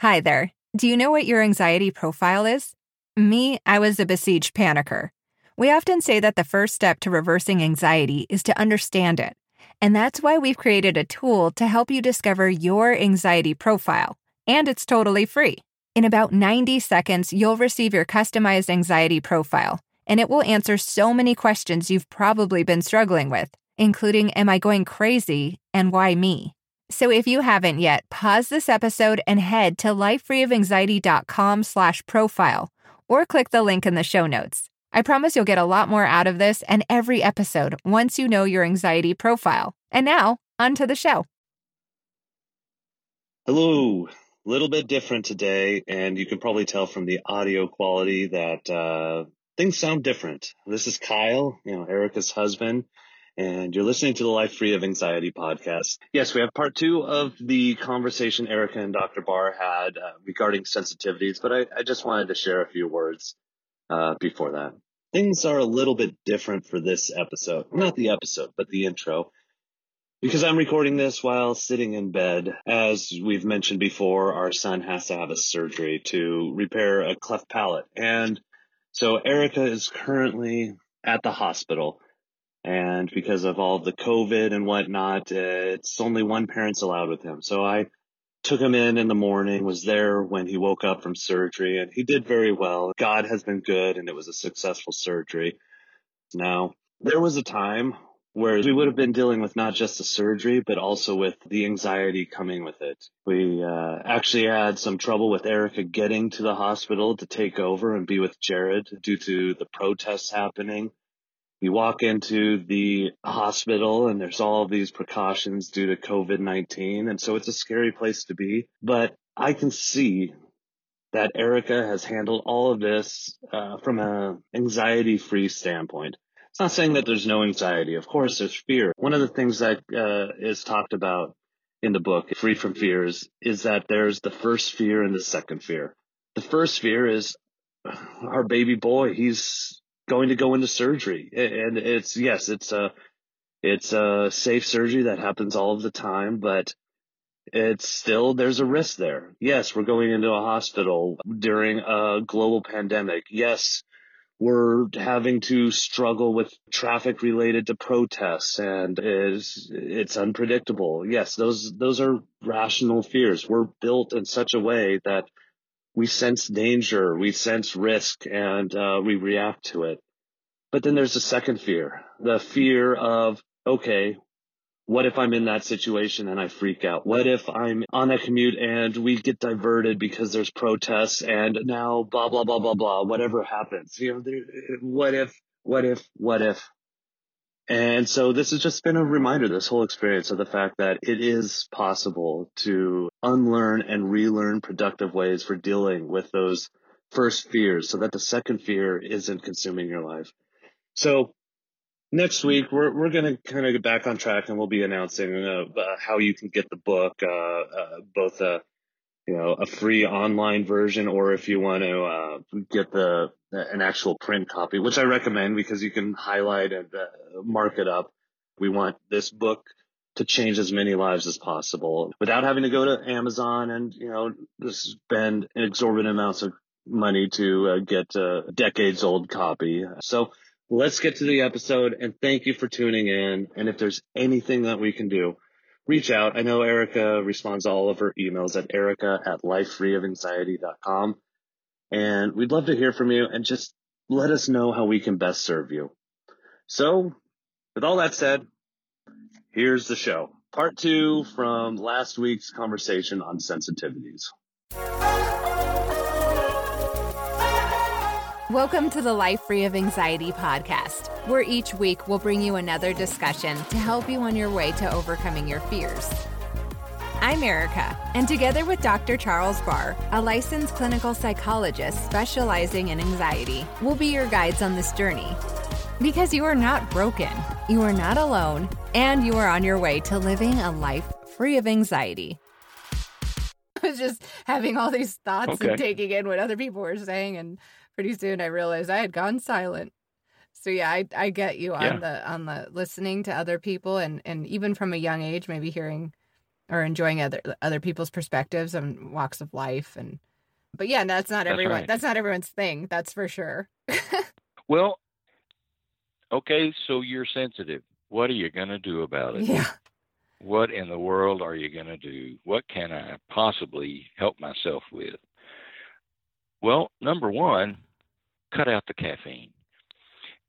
Hi there. Do you know what your anxiety profile is? Me, I was a besieged panicker. We often say that the first step to reversing anxiety is to understand it. And that's why we've created a tool to help you discover your anxiety profile. And it's totally free. In about 90 seconds, you'll receive your customized anxiety profile, and it will answer so many questions you've probably been struggling with, including Am I going crazy and why me? So if you haven't yet, pause this episode and head to lifefreeofanxiety.com slash profile or click the link in the show notes. I promise you'll get a lot more out of this and every episode once you know your anxiety profile. And now, on to the show. Hello. A little bit different today, and you can probably tell from the audio quality that uh, things sound different. This is Kyle, you know, Erica's husband, and you're listening to the Life Free of Anxiety podcast. Yes, we have part two of the conversation Erica and Dr. Barr had uh, regarding sensitivities, but I, I, just wanted to share a few words uh, before that. Things are a little bit different for this episode. Not the episode, but the intro because I'm recording this while sitting in bed. As we've mentioned before, our son has to have a surgery to repair a cleft palate. And so Erica is currently at the hospital. And because of all the COVID and whatnot, it's only one parent's allowed with him. So I took him in in the morning, was there when he woke up from surgery, and he did very well. God has been good, and it was a successful surgery. Now, there was a time where we would have been dealing with not just the surgery, but also with the anxiety coming with it. We uh, actually had some trouble with Erica getting to the hospital to take over and be with Jared due to the protests happening. You walk into the hospital and there's all these precautions due to COVID-19. And so it's a scary place to be. But I can see that Erica has handled all of this uh, from an anxiety free standpoint. It's not saying that there's no anxiety. Of course, there's fear. One of the things that uh, is talked about in the book, Free from Fears, is that there's the first fear and the second fear. The first fear is our baby boy. He's going to go into surgery, and it's yes, it's a it's a safe surgery that happens all of the time, but it's still there's a risk there. Yes, we're going into a hospital during a global pandemic. Yes, we're having to struggle with traffic related to protests and is it's unpredictable. Yes, those those are rational fears. We're built in such a way that we sense danger, we sense risk, and uh, we react to it. But then there's a second fear, the fear of okay, what if I'm in that situation and I freak out? What if I'm on a commute and we get diverted because there's protests and now blah, blah, blah, blah, blah, whatever happens? You know, what if, what if, what if? And so this has just been a reminder, this whole experience of the fact that it is possible to unlearn and relearn productive ways for dealing with those first fears so that the second fear isn't consuming your life. So next week we're we're gonna kind of get back on track and we'll be announcing uh, uh, how you can get the book, uh, uh, both a you know a free online version or if you want to uh, get the an actual print copy, which I recommend because you can highlight and uh, mark it up. We want this book to change as many lives as possible without having to go to Amazon and you know spend exorbitant amounts of money to get a decades old copy. So let's get to the episode and thank you for tuning in. And if there's anything that we can do, reach out. I know Erica responds to all of her emails at erica at lifefreeofanxiety.com. And we'd love to hear from you and just let us know how we can best serve you. So with all that said, here's the show. Part two from last week's conversation on sensitivities. Welcome to the Life Free of Anxiety podcast, where each week we'll bring you another discussion to help you on your way to overcoming your fears. I'm Erica, and together with Dr. Charles Barr, a licensed clinical psychologist specializing in anxiety, we'll be your guides on this journey. Because you are not broken, you are not alone, and you are on your way to living a life free of anxiety. I was just having all these thoughts okay. and taking in what other people were saying and pretty soon I realized I had gone silent. So yeah, I I get you on yeah. the on the listening to other people and and even from a young age, maybe hearing or enjoying other other people's perspectives and walks of life and but yeah that's not That's everyone right. that's not everyone's thing that's for sure Well, okay, so you're sensitive. What are you going to do about it? yeah What in the world are you going to do? What can I possibly help myself with? Well, number one, cut out the caffeine.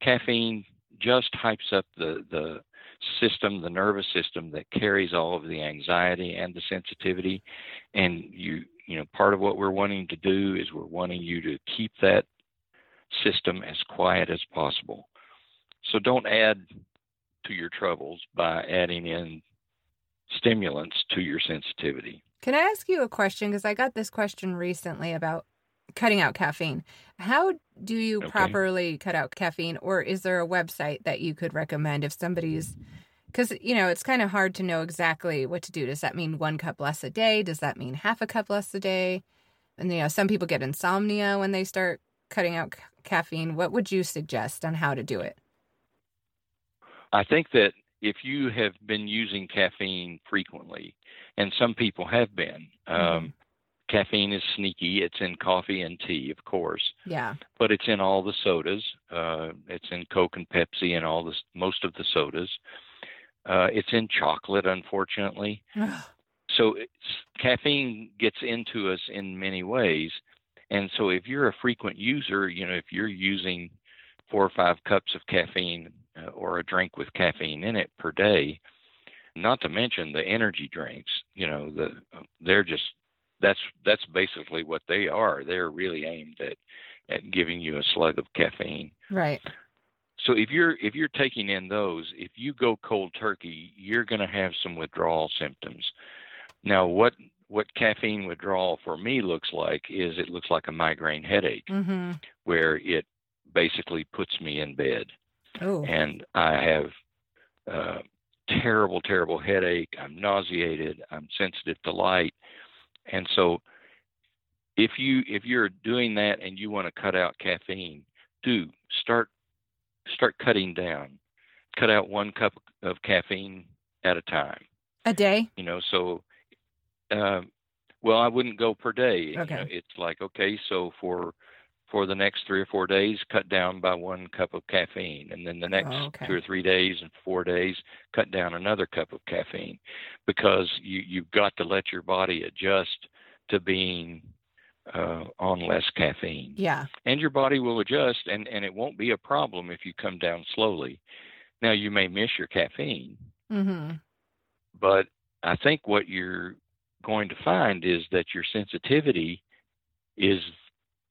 Caffeine just hypes up the, the system, the nervous system that carries all of the anxiety and the sensitivity. And you, you know, part of what we're wanting to do is we're wanting you to keep that system as quiet as possible. So don't add to your troubles by adding in stimulants to your sensitivity. can i ask you a question because i got this question recently about cutting out caffeine. How do you Okay. properly cut out caffeine or is there a website that you could recommend if somebody's because you know it's kind of hard to know exactly what to do. Does that mean one cup less a day? Does that mean half a cup less a day? And you know some people get insomnia when they start cutting out ca- caffeine. What would you suggest on how to do it? I think that if you have been using caffeine frequently, and some people have been, um, caffeine is sneaky. It's in coffee and tea, of course, yeah but it's in all the sodas. Uh, it's in Coke and Pepsi and all the most of the sodas. Uh, it's in chocolate, unfortunately. so it's, caffeine gets into us in many ways and so if you're a frequent user you know if you're using four or five cups of caffeine uh, or a drink with caffeine in it per day not to mention the energy drinks you know the they're just that's that's basically what they are. They're really aimed at at giving you a slug of caffeine. Right. So if you're if you're taking in those, if you go cold turkey, you're going to have some withdrawal symptoms. Now, what what caffeine withdrawal for me looks like is it looks like a migraine headache mm-hmm. where it basically puts me in bed. Oh and I have uh, terrible, terrible headache. I'm nauseated. I'm sensitive to light, and so if you if you're doing that and you want to cut out caffeine, do start start cutting down. Cut out one cup of caffeine at a time. a day You know, so um, well, I wouldn't go per day. You Okay. know, it's like okay, so for for the next three or four days, cut down by one cup of caffeine, and then the next Oh, okay. two or three days and four days, cut down another cup of caffeine, because you you've got to let your body adjust to being uh, on less caffeine. Yeah. And your body will adjust and, and it won't be a problem if you come down slowly. Now you may miss your caffeine, mm-hmm. But I think what you're going to find is that your sensitivity is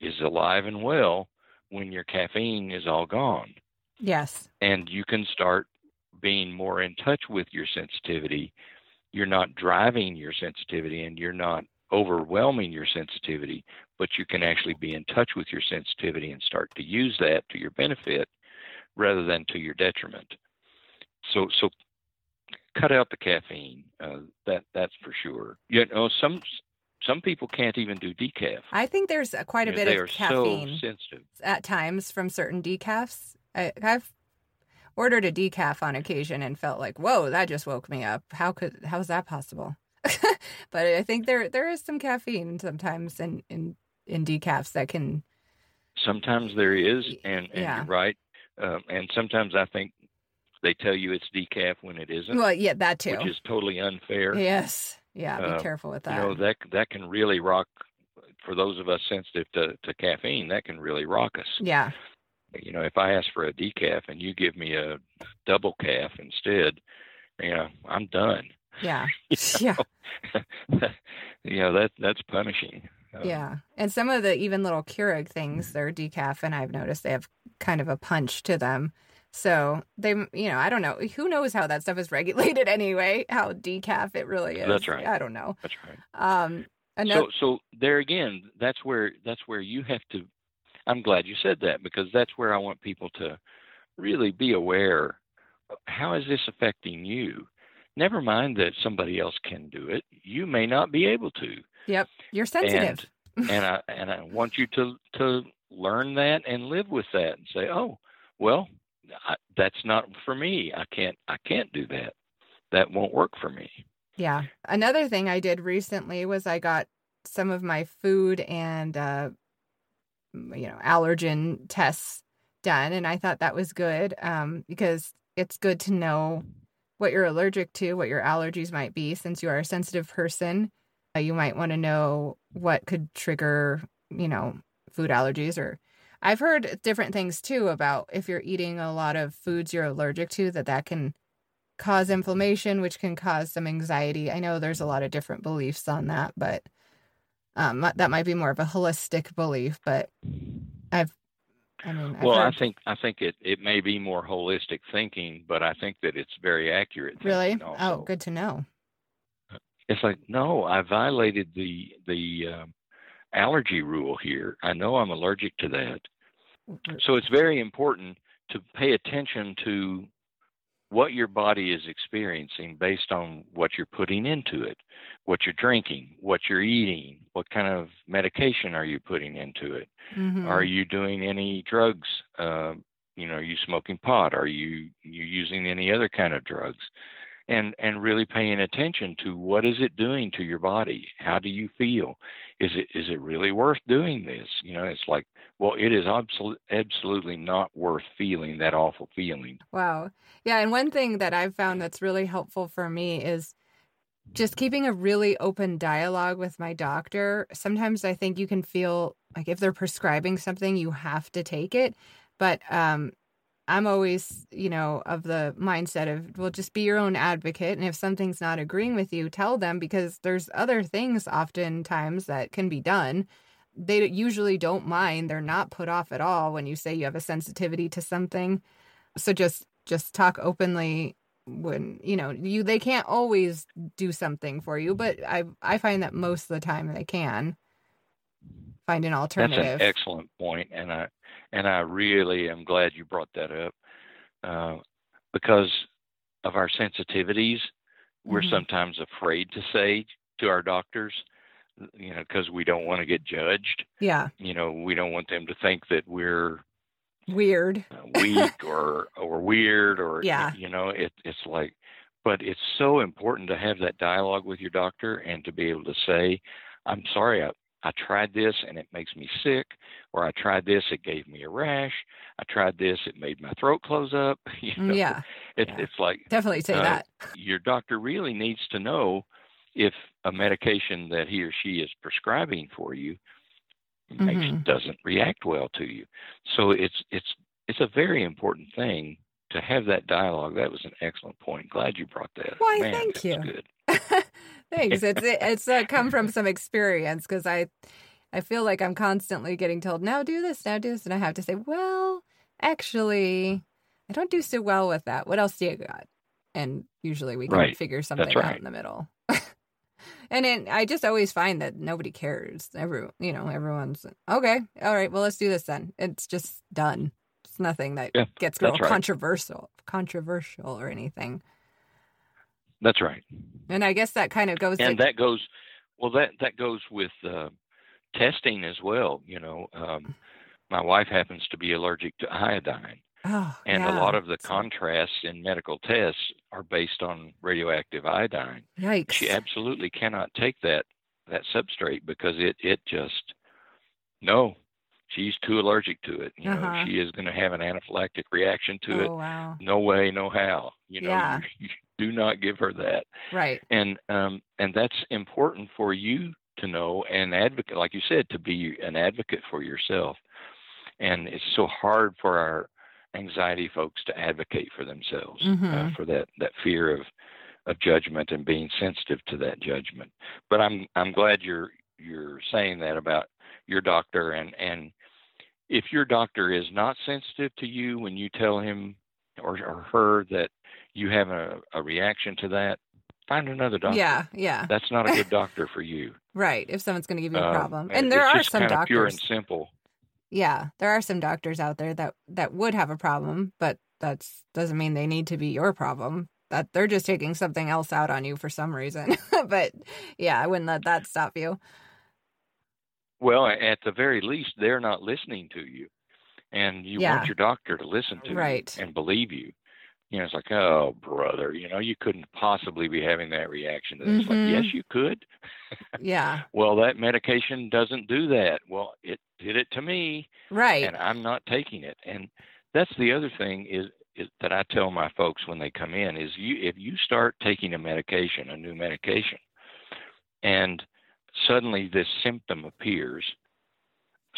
is alive and well when your caffeine is all gone. yes And you can start being more in touch with your sensitivity. You're not driving your sensitivity and you're not overwhelming your sensitivity, but you can actually be in touch with your sensitivity and start to use that to your benefit rather than to your detriment. So, so cut out the caffeine. Uh, that that's for sure. You know, some some people can't even do decaf. I think there's quite a You know, bit of caffeine so sensitive. at times from certain decafs. I, I've ordered a decaf on occasion and felt like, whoa, that just woke me up. How could how is that possible? but I think there there is some caffeine sometimes in in, in decafs that can Sometimes there is, and, and Yeah. you're right. Um, and sometimes I think they tell you it's decaf when it isn't, well yeah that too. which is totally unfair. yes. Yeah, be Uh, careful with that. You that. know that that can really rock. For those of us sensitive to, to caffeine, that can really rock us. yeah. You know, if I ask for a decaf and you give me a double caf instead, you know, I'm done. Yeah. yeah. you know that that's punishing. Um, Yeah. And some of the even little Keurig things, they're decaf, and I've noticed they have kind of a punch to them. So they, you know, I don't know. Who knows how that stuff is regulated anyway? How decaf it really is. That's right. I don't know. That's right. Um, another, So so there again, that's where that's where you have to. I'm glad you said that because that's where I want people to really be aware. How is this affecting you? Never mind that somebody else can do it. You may not be able to. yep, you're sensitive. and I and I want you to to learn that and live with that and say, oh, well, I, that's not for me. I can't I can't do that. That won't work for me. Yeah. Another thing I did recently was I got some of my food and uh, you know allergen tests done, and I thought that was good um, because it's good to know what you're allergic to, what your allergies might be, since you are a sensitive person. Uh, you might want to know what could trigger, you know, food allergies or I've heard different things too about if you're eating a lot of foods you're allergic to that that can cause inflammation which can cause some anxiety. I know there's a lot of different beliefs on that, but um, that might be more of a holistic belief, but I've I mean, I've well, heard... I think I think it, it may be more holistic thinking, but I think that it's very accurate. Really? Also. Oh, good to know. It's like no, I violated the the um, allergy rule here. I know I'm allergic to that. So it's very important to pay attention to what your body is experiencing based on what you're putting into it, what you're drinking, what you're eating, what kind of medication are you putting into it? Mm-hmm. Are you doing any drugs? Uh, you know, are you smoking pot? Are you you using any other kind of drugs? And and really paying attention to what is it doing to your body? How do you feel? Is it is it really worth doing this? You know it's like well it is absolutely absolutely not worth feeling that awful feeling. Wow. Yeah and one thing that i've found that's really helpful for me is just keeping a really open dialogue with my doctor. Sometimes i think you can feel like if they're prescribing something you have to take it but um I'm always, you know, of the mindset of, well, just be your own advocate. And if something's not agreeing with you, tell them because there's other things oftentimes that can be done. They usually don't mind. They're not put off at all when you say you have a sensitivity to something. So just just talk openly when you know you they can't always do something for you but i i find that most of the time they can find an alternative that's an excellent point and i and I really am glad you brought that up uh, because of our sensitivities. We're Mhm. sometimes afraid to say to our doctors, you know, because we don't want to get judged. yeah You know, we don't want them to think that we're weird uh, weak or or weird or Yeah. you know, it, it's like. But it's so important to have that dialogue with your doctor and to be able to say, "I'm sorry, I, I tried this and it makes me sick, or I tried this, it gave me a rash. I tried this, it made my throat close up. you know, yeah it, yeah. it's like definitely say uh, that your doctor really needs to know if a medication that he or she is prescribing for you makes, Mhm. doesn't react well to you. So it's it's it's a very important thing to have that dialogue. That was an excellent point. Glad you brought that. up. Why, Man, thank you. Good. Thanks. It's it's uh, come from some experience because I I feel like I'm constantly getting told now do this now do this and I have to say well actually I don't do so well with that. What else do you got? And usually we can Right. figure something out in the middle. and then I just always find that nobody cares. Every you know everyone's okay. All right. Well, let's do this then. It's just done. It's nothing that Yeah, gets real right. controversial controversial or anything. That's right. And I guess that kind of goes and to that goes well that that goes with uh, testing as well you know um, my wife happens to be allergic to iodine oh, and yeah. a lot of the contrasts in medical tests are based on radioactive iodine Yikes. she absolutely cannot take that that substrate because it it just no she's too allergic to it you Uh-huh. know she is going to have an anaphylactic reaction to oh, it wow. no way no how you know Yeah. you, you do not give her that Right. and um, and that's important for you to know and advocate, like you said, to be an advocate for yourself. And it's so hard for our anxiety folks to advocate for themselves uh, Mhm. for that that fear of of judgment and being sensitive to that judgment. But I'm I'm glad you're you're saying that about your doctor and and if your doctor is not sensitive to you when you tell him or, or her that you have a, a reaction to that, find another doctor. Yeah. Yeah. That's not a good doctor for you. Right. If someone's going to give you a Um, problem, and and there are some of pure and doctors. simple. Yeah, there are some doctors out there that that would have a problem, but that's doesn't mean they need to be your problem. That they're just taking something else out on you for some reason. but yeah, I wouldn't let that stop you. Well, at the very least, they're not listening to you, and you Yeah. want your doctor to listen to Right. you and believe you. you know, it's like, oh, brother, you know, you couldn't possibly be having that reaction. And it's Mhm. like, yes, you could. Yeah. Well, that medication doesn't do that. Well, it did it to me, Right. and I'm not taking it. And that's the other thing is, is that I tell my folks when they come in is you if you start taking a medication, a new medication, and suddenly this symptom appears,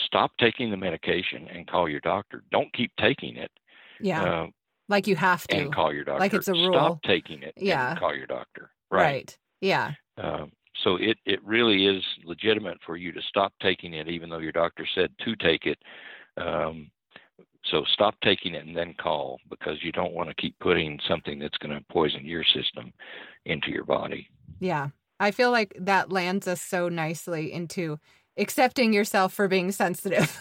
stop taking the medication and call your doctor. Don't keep taking it. yeah. Uh, like you have to. and call your doctor. Like it's a rule. Stop taking it. Yeah. And call your doctor. right. Right. Yeah. Um, so it, it really is legitimate for you to stop taking it, even though your doctor said to take it. Um, so stop taking it and then call because you don't want to keep putting something that's going to poison your system into your body. Yeah. I feel like that lands us so nicely into accepting yourself for being sensitive.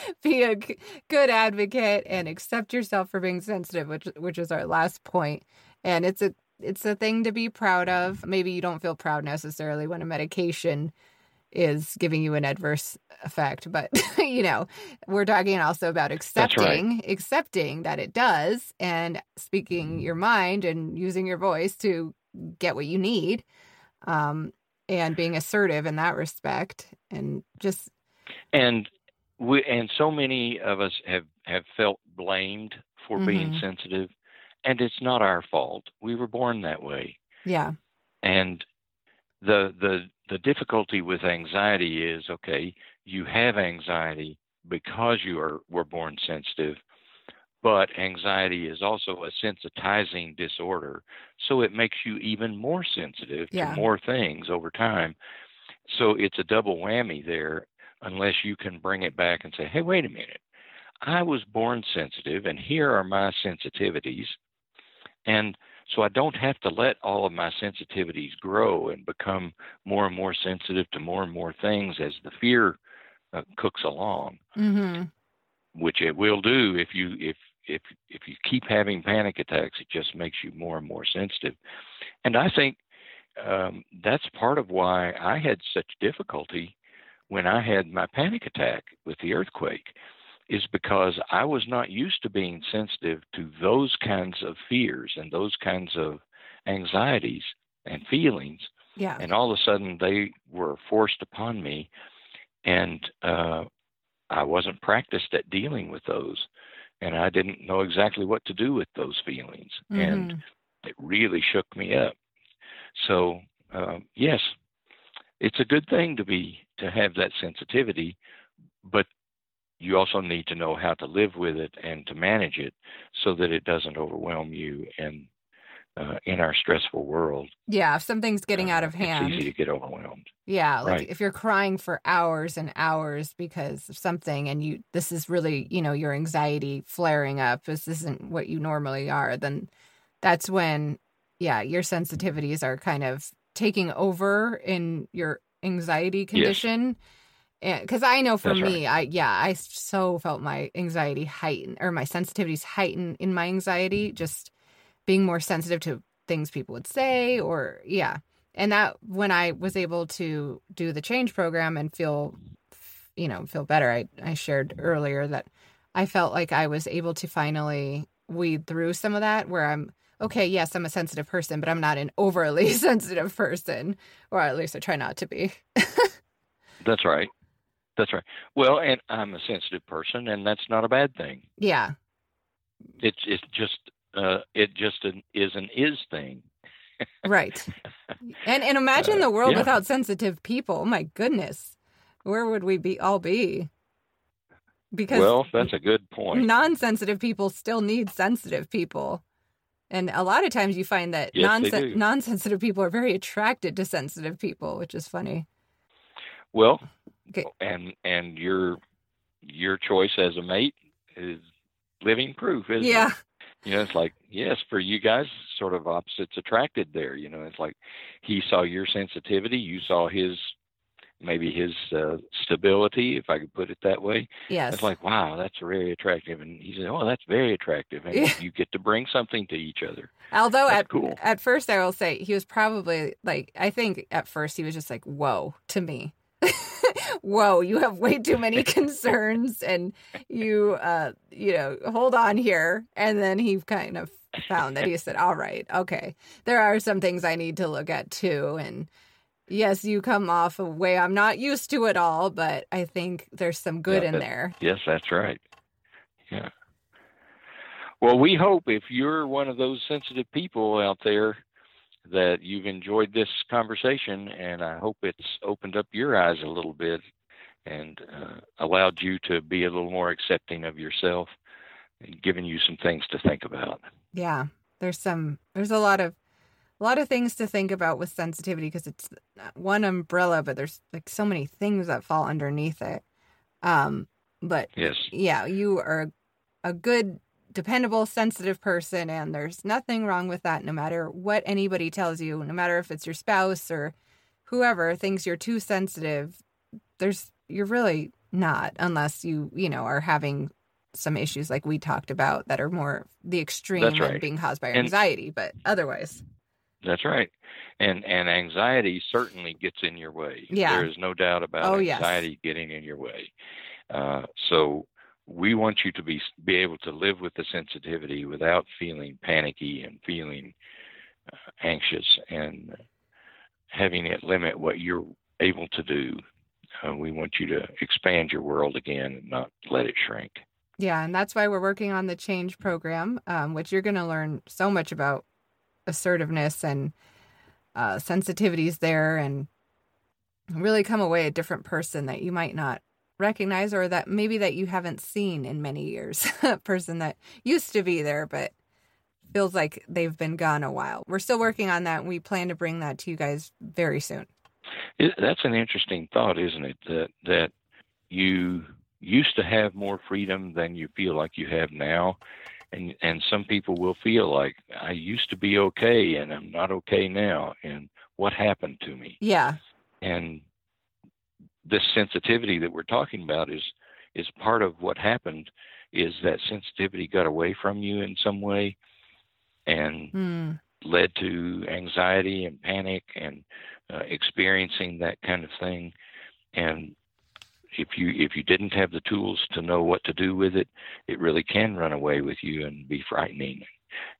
Be a g- good advocate and accept yourself for being sensitive, which which is our last point. And it's a it's a thing to be proud of. Maybe you don't feel proud necessarily when a medication is giving you an adverse effect, but you know, we're talking also about That's right. accepting accepting that it does and speaking your mind and using your voice to get what you need um, and being assertive in that respect and just And we and so many of us have have felt blamed for being Mhm. sensitive, and it's not our fault. We were born that way. yeah and the the the difficulty with anxiety is okay you have anxiety because you are were born sensitive but anxiety is also a sensitizing disorder so it makes you even more sensitive Yeah. to more things over time. So it's a double whammy there unless you can bring it back and say hey wait a minute. I was born sensitive and here are my sensitivities and so I don't have to let all of my sensitivities grow and become more and more sensitive to more and more things as the fear uh, cooks along, hmm which it will do if you if if if you keep having panic attacks. It just makes you more and more sensitive, and I think um, that's part of why I had such difficulty when I had my panic attack with the earthquake is because I was not used to being sensitive to those kinds of fears and those kinds of anxieties and feelings. yeah And all of a sudden, they were forced upon me, and uh, I wasn't practiced at dealing with those. And I didn't know exactly what to do with those feelings. And Mhm. it really shook me up. So, um, yes, it's a good thing to be to have that sensitivity, but you also need to know how to live with it and to manage it so that it doesn't overwhelm you. And uh, in our stressful world, yeah if something's getting out uh, of hand it's easy to get overwhelmed. yeah like Right. if you're crying for hours and hours because of something and you this is really you know your anxiety flaring up this isn't what you normally are then that's when yeah your sensitivities are kind of taking over in your anxiety condition because i know for That's right. me i yeah i so felt my anxiety heighten or my sensitivities heighten in my anxiety just being more sensitive to things people would say or yeah and that when i was able to do the change program and feel you know feel better i i shared earlier that i felt like i was able to finally weed through some of that where i'm okay yes i'm a sensitive person but i'm not an overly sensitive person or at least i try not to be That's right. That's right. Well, and I'm a sensitive person, and that's not a bad thing. yeah It's it's just uh, it just an, is an is thing. right and and imagine Uh, the world yeah. without sensitive people my goodness where would we be all be because well, that's a good point. non-sensitive people still need sensitive people and a lot of times you find that Yes, non they do. non-sensitive people are very attracted to sensitive people which is funny Well, Okay. and and your your choice as a mate is living proof, isn't it? yeah it? You know, it's like yes, for you guys, sort of opposites attracted there. You know, it's like he saw your sensitivity, you saw his maybe his uh, stability, if I could put it that way. yes It's like wow, that's very attractive, and he said, oh, that's very attractive, and Yeah. you get to bring something to each other. although that's at cool. at first i will say he was probably like i think at first he was just like whoa to me whoa you have way too many concerns and you uh you know hold on here and then he kind of found that he said, "All right, okay, there are some things I need to look at too." And yes, you come off a way I'm not used to at all, but I think there's some good Yeah, in that- there. Yes, that's right. Yeah. Well, we hope if you're one of those sensitive people out there that you've enjoyed this conversation, and I hope it's opened up your eyes a little bit and uh, allowed you to be a little more accepting of yourself and given you some things to think about. Yeah, there's some there's a lot of a lot of things to think about with sensitivity because it's one umbrella, but there's like so many things that fall underneath it. Um, but Yes. yeah, you are a good, dependable, sensitive person, and there's nothing wrong with that. No matter what anybody tells you, no matter if it's your spouse or whoever thinks you're too sensitive, there's you're really not, unless you you know are having some issues like we talked about that are more the extreme That's and being caused by And- anxiety. But otherwise, That's right. And and anxiety certainly gets in your way. Yeah. There is no doubt about Oh, yes. anxiety getting in your way. Uh, so we want you to be be able to live with the sensitivity without feeling panicky and feeling uh, anxious and having it limit what you're able to do. Uh, we want you to expand your world again and not let it shrink. yeah, and that's why we're working on the change program, um, which you're going to learn so much about assertiveness and uh, sensitivities there, and really come away a different person that you might not recognize or that maybe that you haven't seen in many years. A person that used to be there but feels like they've been gone a while. We're still working on that. And we plan to bring that to you guys very soon. It, that's an interesting thought, isn't it? That that you used to have more freedom than you feel like you have now, and and some people will feel like I used to be okay and I'm not okay now, and what happened to me? yeah. And this sensitivity that we're talking about is is part of what happened. Is that sensitivity got away from you in some way, and Hmm. led to anxiety and panic and uh, experiencing that kind of thing and if you if you didn't have the tools to know what to do with it it really can run away with you and be frightening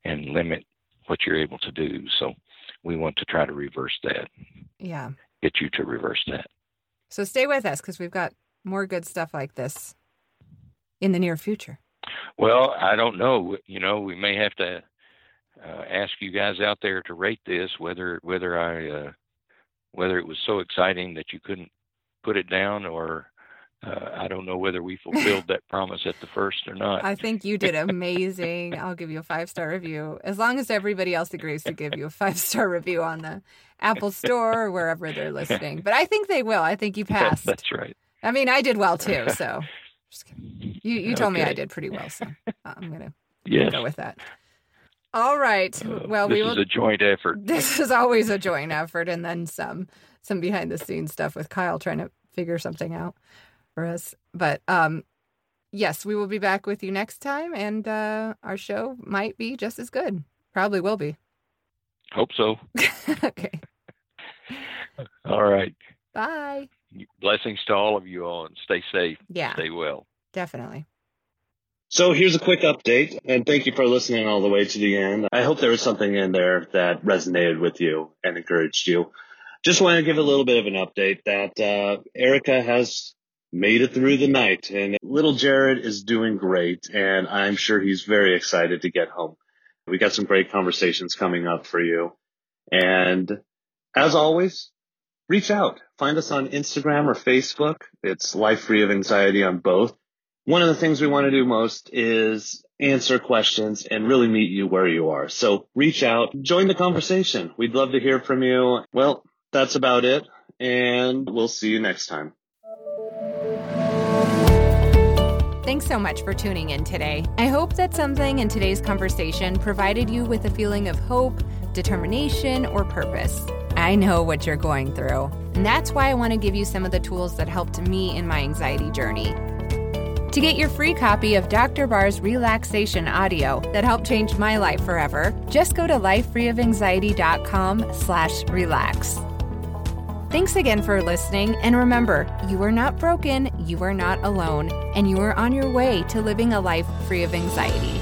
and limit what you're able to do so we want to try to reverse that yeah get you to reverse that so stay with us because we've got more good stuff like this in the near future Well, I don't know. You know, we may have to uh, ask you guys out there to rate this whether whether I uh, whether it was so exciting that you couldn't put it down, or uh, I don't know whether we fulfilled that promise at the first or not. I think you did amazing. I'll give you a five star review as long as everybody else agrees to give you a five star review on the Apple Store or wherever they're listening. But I think they will. I think you passed. That's right. I mean, I did well too. So you you told me I did pretty well. So I'm gonna Yes. go with that. All right. Uh, Well, this we is a joint effort. This is always a joint effort, and then some some behind the scenes stuff with Kyle trying to figure something out for us. But um, yes, we will be back with you next time, and uh, our show might be just as good. Probably will be. Hope so. okay. All right. Bye. Blessings to all of you all, and stay safe. Yeah, Stay well. definitely. So here's a quick update, and thank you for listening all the way to the end. I hope there was something in there that resonated with you and encouraged you. Just want to give a little bit of an update that uh, Erica has made it through the night, and little Jared is doing great, and I'm sure he's very excited to get home. We got some great conversations coming up for you, and as always, reach out. Find us on Instagram or Facebook. It's Life Free of Anxiety on both one of the things we want to do most is answer questions and really meet you where you are. So reach out, join the conversation. We'd love to hear from you. Well, that's about it. And we'll see you next time. Thanks so much for tuning in today. I hope that something in today's conversation provided you with a feeling of hope, determination, or purpose. I know what you're going through, and that's why I want to give you some of the tools that helped me in my anxiety journey. To get your free copy of Dr. Barr's relaxation audio that helped change my life forever, just go to lifefreeofanxiety.com slash relax. Thanks again for listening, and remember, you are not broken, you are not alone, and you are on your way to living a life free of anxiety.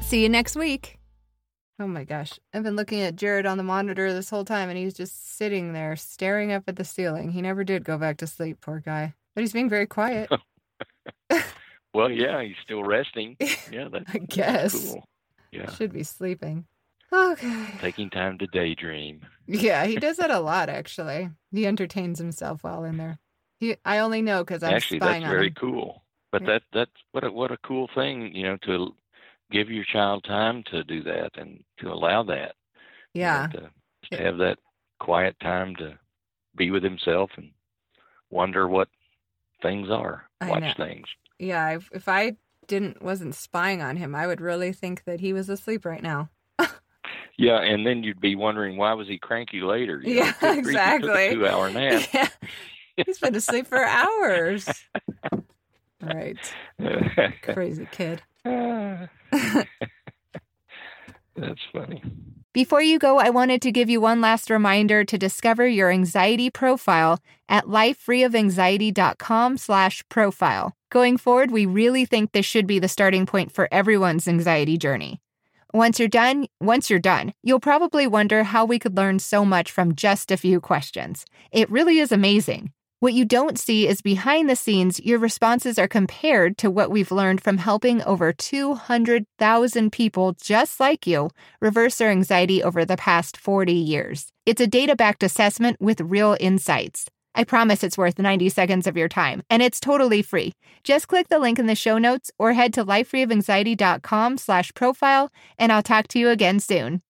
See you next week. Oh my gosh. I've been looking at Jared on the monitor this whole time and he's just sitting there staring up at the ceiling. He never did go back to sleep, poor guy. But he's being very quiet. well, yeah, he's still resting. Yeah, that's, I guess. that's cool. Yeah. Should be sleeping. Okay. Taking time to daydream. Yeah, he does that a lot actually. He entertains himself while in there. He, I only know because I'm Actually, that's very cool. But Yeah. that that's what a what a cool thing, you know, to give your child time to do that and to allow that. you know, Yeah. to Yeah. have that quiet time to be with himself and wonder what things are. Watch know. things. Yeah, if, if I didn't wasn't spying on him, I would really think that he was asleep right now. Yeah, and then you'd be wondering why was he cranky later? You Yeah, good grief, he took a exactly. two-hour nap. yeah. He's been asleep for hours. right. Crazy kid. That's funny. Before you go, I wanted to give you one last reminder to discover your anxiety profile at lifefreeofanxiety.com slash profile. Going forward, we really think this should be the starting point for everyone's anxiety journey. Once you're done, once you're done, you'll probably wonder how we could learn so much from just a few questions. It really is amazing. What you don't see is behind the scenes, your responses are compared to what we've learned from helping over 200,000 people just like you reverse their anxiety over the past 40 years. It's a data backed assessment with real insights. I promise it's worth 90 seconds of your time, and it's totally free. Just click the link in the show notes or head to lifefreeofanxiety.com slash profile, and I'll talk to you again soon.